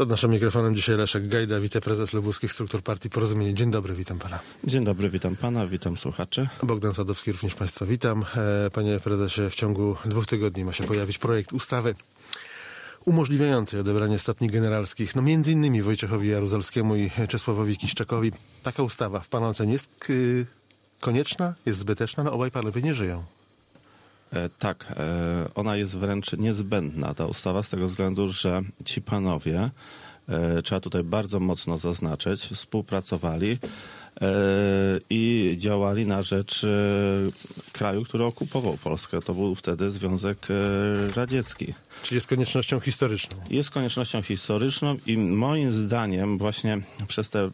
Przed naszym mikrofonem dzisiaj Leszek Gajda, wiceprezes lubuskich struktur partii Porozumienie. Dzień dobry, witam pana. Dzień dobry, witam pana, witam słuchaczy. Bogdan Sadowski, również państwa witam. E, panie prezesie, w ciągu dwóch tygodni ma się pojawić projekt ustawy umożliwiającej odebranie stopni generalskich, no między innymi Wojciechowi Jaruzelskiemu i Czesławowi Kiszczakowi. Taka ustawa w pana ocenie jest konieczna, jest zbyteczna? No obaj panowie nie żyją. E, tak, e, ona jest wręcz niezbędna, ta ustawa, z tego względu, że ci panowie, e, trzeba tutaj bardzo mocno zaznaczyć, współpracowali i działali na rzecz kraju, który okupował Polskę. To był wtedy Związek Radziecki. Czyli jest koniecznością historyczną. Jest koniecznością historyczną i moim zdaniem właśnie przez te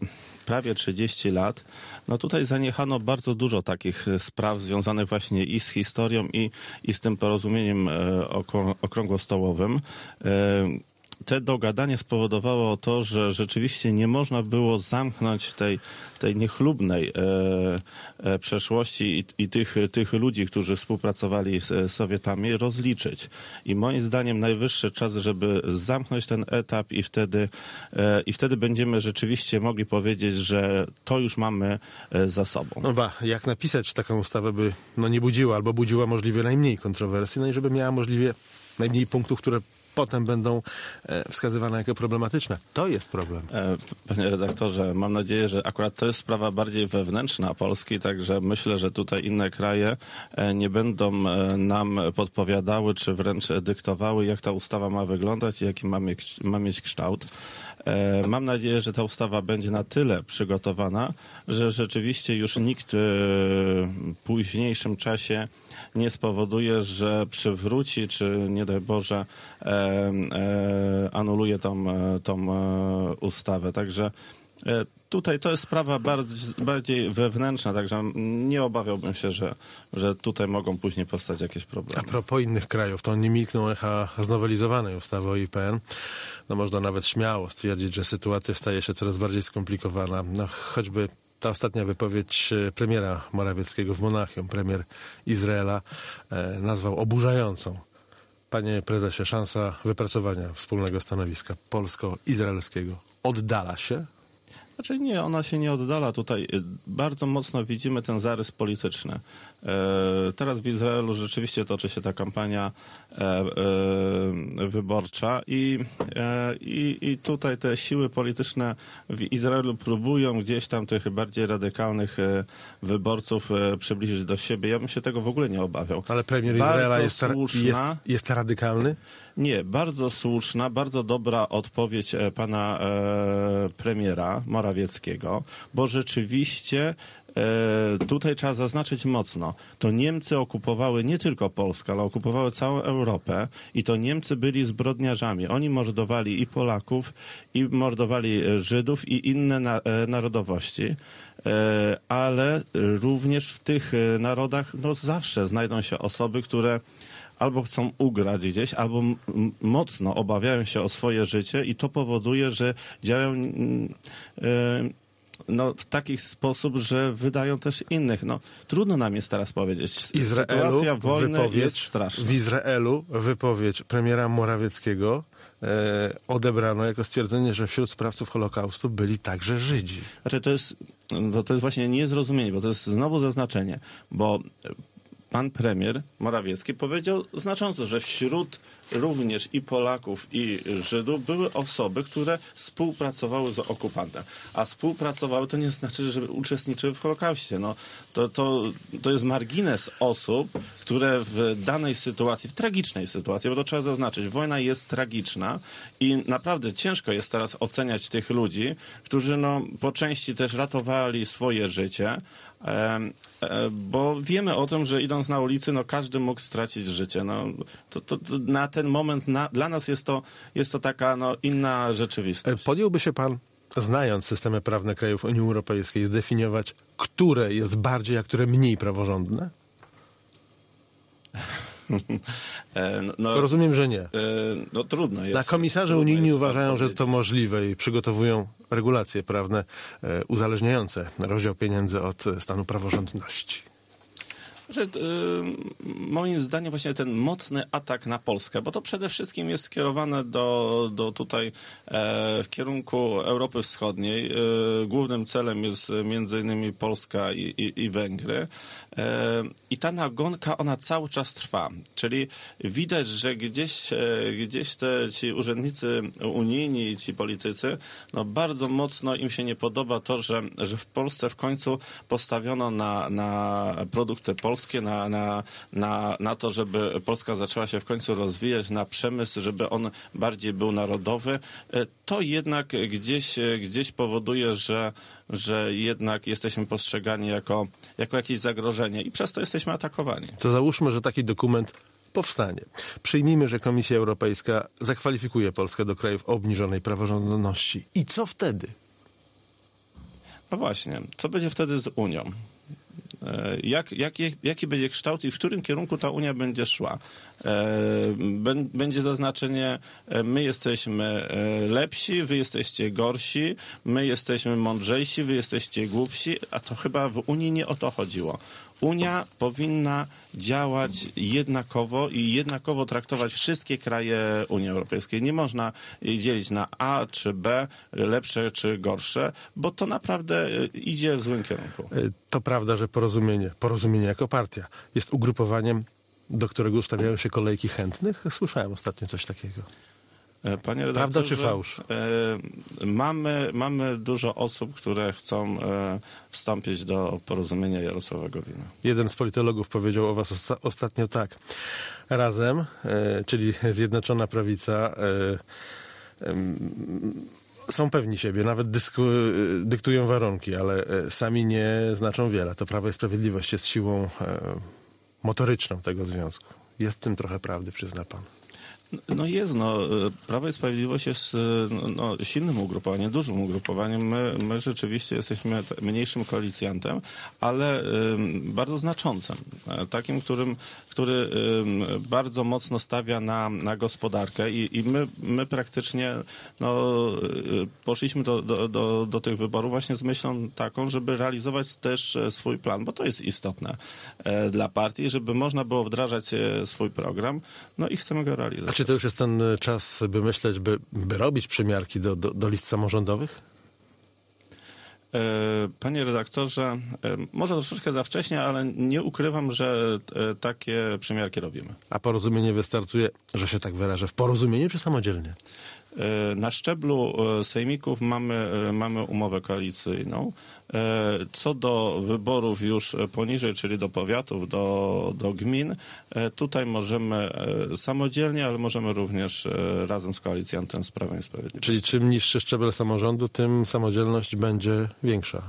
prawie 30 lat, no tutaj zaniechano bardzo dużo takich e, spraw związanych właśnie i z historią, i, i z tym porozumieniem e, okrągłostołowym e, te dogadanie spowodowało to, że rzeczywiście nie można było zamknąć tej, tej niechlubnej e, e, przeszłości i, i, tych, tych ludzi, którzy współpracowali z Sowietami, rozliczyć. I moim zdaniem najwyższy czas, żeby zamknąć ten etap i wtedy, e, i wtedy będziemy rzeczywiście mogli powiedzieć, że to już mamy e, za sobą. No ba, jak napisać taką ustawę, by no nie budziła albo budziła możliwie najmniej kontrowersji, no i żeby miała możliwie najmniej punktów, które potem będą e, wskazywane jako problematyczne. To jest problem. E, panie redaktorze, mam nadzieję, że akurat to jest sprawa bardziej wewnętrzna Polski, także myślę, że tutaj inne kraje e, nie będą nam podpowiadały, czy wręcz dyktowały, jak ta ustawa ma wyglądać i jaki ma mieć, ma mieć kształt. Mam nadzieję, że ta ustawa będzie na tyle przygotowana, że rzeczywiście już nikt w późniejszym czasie nie spowoduje, że przywróci, czy nie daj Boże, e, e, anuluje tą, e, tą e, ustawę. Także e, tutaj to jest sprawa bardziej, wewnętrzna, także nie obawiałbym się, że, że tutaj mogą później powstać jakieś problemy. A propos innych krajów, to nie milkną echa znowelizowanej ustawy o IPN. No można nawet śmiało stwierdzić, że sytuacja staje się coraz bardziej skomplikowana. No choćby ta ostatnia wypowiedź e, premiera Morawieckiego w Monachium, premier Izraela, e, nazwał oburzającą. Panie prezesie, szansa wypracowania wspólnego stanowiska polsko-izraelskiego oddala się znaczy nie, ona się nie oddala. Tutaj y, bardzo mocno widzimy ten zarys polityczny. E, teraz w Izraelu rzeczywiście toczy się ta kampania e, e, wyborcza i, i, i tutaj te siły polityczne w Izraelu próbują gdzieś tam tych bardziej radykalnych wyborców przybliżyć do siebie. Ja bym się tego w ogóle nie obawiał. Ale premier Izraela jest, jest, jest radykalny? Nie, bardzo słuszna, bardzo dobra odpowiedź pana premiera Morawieckiego, bo rzeczywiście e, tutaj trzeba zaznaczyć mocno, to Niemcy okupowały nie tylko Polskę, ale okupowały całą Europę i to Niemcy byli zbrodniarzami. Oni mordowali i Polaków, i mordowali e, Żydów i inne na, e, narodowości, ale również w tych narodach no, zawsze znajdą się osoby, które albo chcą ugrać gdzieś, albo mocno obawiają się o swoje życie i to powoduje, że działają yy, no, w taki sposób, że wydają też innych. No, trudno nam jest teraz powiedzieć. Izraelu Sytuacja wojny wypowiedź, jest straszna. W Izraelu wypowiedź premiera Morawieckiego e, odebrano jako stwierdzenie, że wśród sprawców Holokaustu byli także Żydzi. Znaczy to jest, to, to jest właśnie niezrozumienie, bo to jest znowu zaznaczenie, bo pan premier Morawiecki powiedział znacząco, że wśród również i Polaków, i Żydów były osoby, które współpracowały z okupantem. A współpracowały to nie znaczy, że uczestniczyły w Holokauście. No, to, to, to jest margines osób, które w danej sytuacji, w tragicznej sytuacji, bo to trzeba zaznaczyć, wojna jest tragiczna i naprawdę ciężko jest teraz oceniać tych ludzi, którzy no, po części też ratowali swoje życie, e, bo wiemy o tym, że idąc na ulicy, no każdy mógł stracić życie. No, to, to, to na ten moment na, dla nas jest to, jest to taka no, inna rzeczywistość. E, podjąłby się pan, znając systemy prawne krajów Unii Europejskiej, zdefiniować, które jest bardziej, a które mniej praworządne? E, no, no, Rozumiem, że nie. E, no trudno jest. Na komisarze unijni uważają, że to możliwe i przygotowują regulacje prawne uzależniające rozdział pieniędzy od stanu praworządności. Znaczy, moim zdaniem właśnie ten mocny atak na Polskę, bo to przede wszystkim jest skierowane do, do tutaj e, w kierunku Europy Wschodniej. E, głównym celem jest między innymi Polska i, i, i Węgry. I ta nagonka, ona cały czas trwa. Czyli widać, że gdzieś, gdzieś te ci urzędnicy unijni, ci politycy, no bardzo mocno im się nie podoba to, że, że w Polsce w końcu postawiono na, na produkty polskie, na, na, na, na to, żeby Polska zaczęła się w końcu rozwijać, na przemysł, żeby on bardziej był narodowy. E, to jednak gdzieś, gdzieś powoduje, że, że jednak jesteśmy postrzegani jako, jako jakieś zagrożenie i przez to jesteśmy atakowani. To załóżmy, że taki dokument powstanie. Przyjmijmy, że Komisja Europejska zakwalifikuje Polskę do krajów obniżonej praworządności. I co wtedy? No właśnie, co będzie wtedy z Unią? E, jak, jak, jaki będzie kształt i w którym kierunku ta Unia będzie szła? E, będzie zaznaczenie, e, my jesteśmy lepsi, wy jesteście gorsi, my jesteśmy mądrzejsi, wy jesteście głupsi, a to chyba w Unii nie o to chodziło. Unia powinna działać jednakowo i jednakowo traktować wszystkie kraje Unii Europejskiej. Nie można dzielić na A czy B, lepsze czy gorsze, bo to naprawdę idzie w złym kierunku. E, to prawda, że porozumienie, porozumienie jako partia jest ugrupowaniem, do którego ustawiają się kolejki chętnych? Słyszałem ostatnio coś takiego. E, panie Prawda czy fałsz? E, mamy, mamy dużo osób, które chcą e, wstąpić do porozumienia Jarosława Gowina. Jeden z politologów powiedział o was osta ostatnio tak. Razem, czyli Zjednoczona Prawica, są pewni siebie, nawet dyktują warunki, ale sami nie znaczą wiele. To Prawo i Sprawiedliwość jest siłą motoryczną tego związku. Jest w tym trochę prawdy, przyzna pan. No jest, no. Prawo i Sprawiedliwość jest no, silnym ugrupowaniem, dużym ugrupowaniem. My, my rzeczywiście jesteśmy mniejszym koalicjantem, ale bardzo znaczącym. E, takim, którym, który bardzo mocno stawia na, na gospodarkę i, i my, my praktycznie no, poszliśmy do, do, do, do tych wyborów właśnie z myślą taką, żeby realizować też e, swój plan, bo to jest istotne e, dla partii, żeby można było wdrażać swój program, no i chcemy go realizować. Czy to już jest ten e, czas, by myśleć, by, by robić przymiarki do, do, do list samorządowych? E, panie redaktorze, e, może troszeczkę za wcześnie, ale nie ukrywam, że takie przymiarki robimy. A porozumienie wystartuje, że się tak wyrażę, w porozumieniu czy samodzielnie? Na szczeblu sejmików mamy, mamy umowę koalicyjną. E, co do wyborów już poniżej, czyli do powiatów, do, do gmin, e, tutaj możemy e, samodzielnie, ale możemy również razem z koalicjantem z Prawem i Sprawiedliwością. Czyli czym niższy szczebel samorządu, tym samodzielność będzie większa.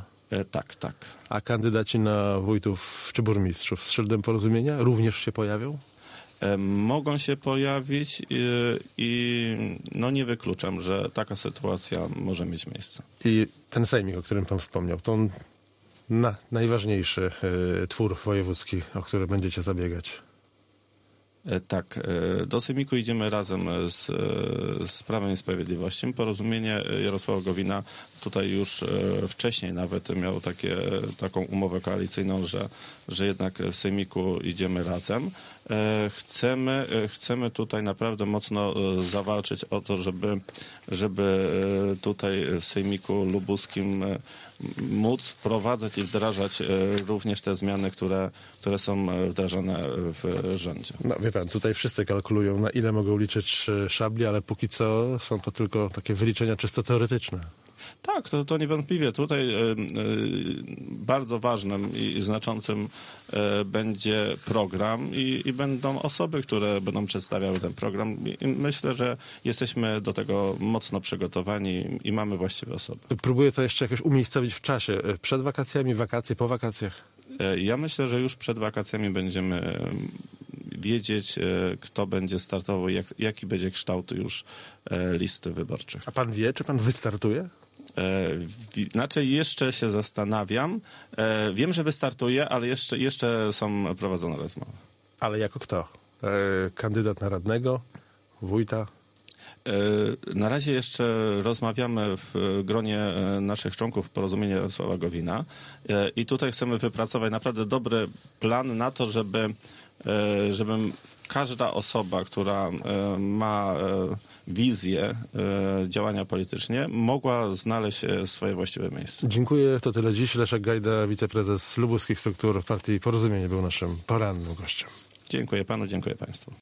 Tak, tak. A kandydaci na wójtów czy burmistrzów z szyldem porozumienia również się pojawią? Mogą się pojawić i, i, no nie wykluczam, że taka sytuacja może mieć miejsce. I ten sejmik, o którym pan wspomniał, to na, najważniejszy y, twór wojewódzki, o który będziecie zabiegać. E, tak, e, do Sejmiku idziemy razem z, z Prawem i Sprawiedliwością. Porozumienie Jarosława Gowina tutaj już wcześniej nawet miał takie, taką umowę koalicyjną, że, że jednak w Sejmiku idziemy razem. E, chcemy, e, chcemy tutaj naprawdę mocno e, zawalczyć o to, żeby, żeby tutaj w Sejmiku Lubuskim móc wprowadzać i wdrażać również te zmiany, które, które są wdrażane w rządzie. No pan, tutaj wszyscy kalkulują, na ile mogą liczyć szabli, ale póki co są to tylko takie wyliczenia czysto teoretyczne. Tak, to, to niewątpliwie tutaj e, e, bardzo ważnym i znaczącym e, będzie program i, i, będą osoby, które będą przedstawiały ten program. I myślę, że jesteśmy do tego mocno przygotowani i mamy właściwe osoby. Próbuję to jeszcze jakoś umiejscowić w czasie. Przed wakacjami, wakacje, po wakacjach? Ja myślę, że już przed wakacjami będziemy wiedzieć, kto będzie startował, jak, jaki będzie kształt już listy wyborczych. A pan wie, czy pan wystartuje? E, inaczej jeszcze się zastanawiam. E, wiem, że wystartuje, ale jeszcze, jeszcze są prowadzone rozmowy. Ale jako kto? E, kandydat na radnego? Wójta? E, Na razie jeszcze rozmawiamy w gronie e, naszych członków porozumienia Jarosława Gowina e, i tutaj chcemy wypracować naprawdę dobry plan na to, żeby, e, żeby każda osoba, która e, ma e, wizję działania politycznie, mogła znaleźć swoje właściwe miejsce. Dziękuję. To tyle dziś. Leszek Gajda, wiceprezes lubuskich struktur partii Porozumienie był naszym porannym gościem. Dziękuję panu, dziękuję państwu.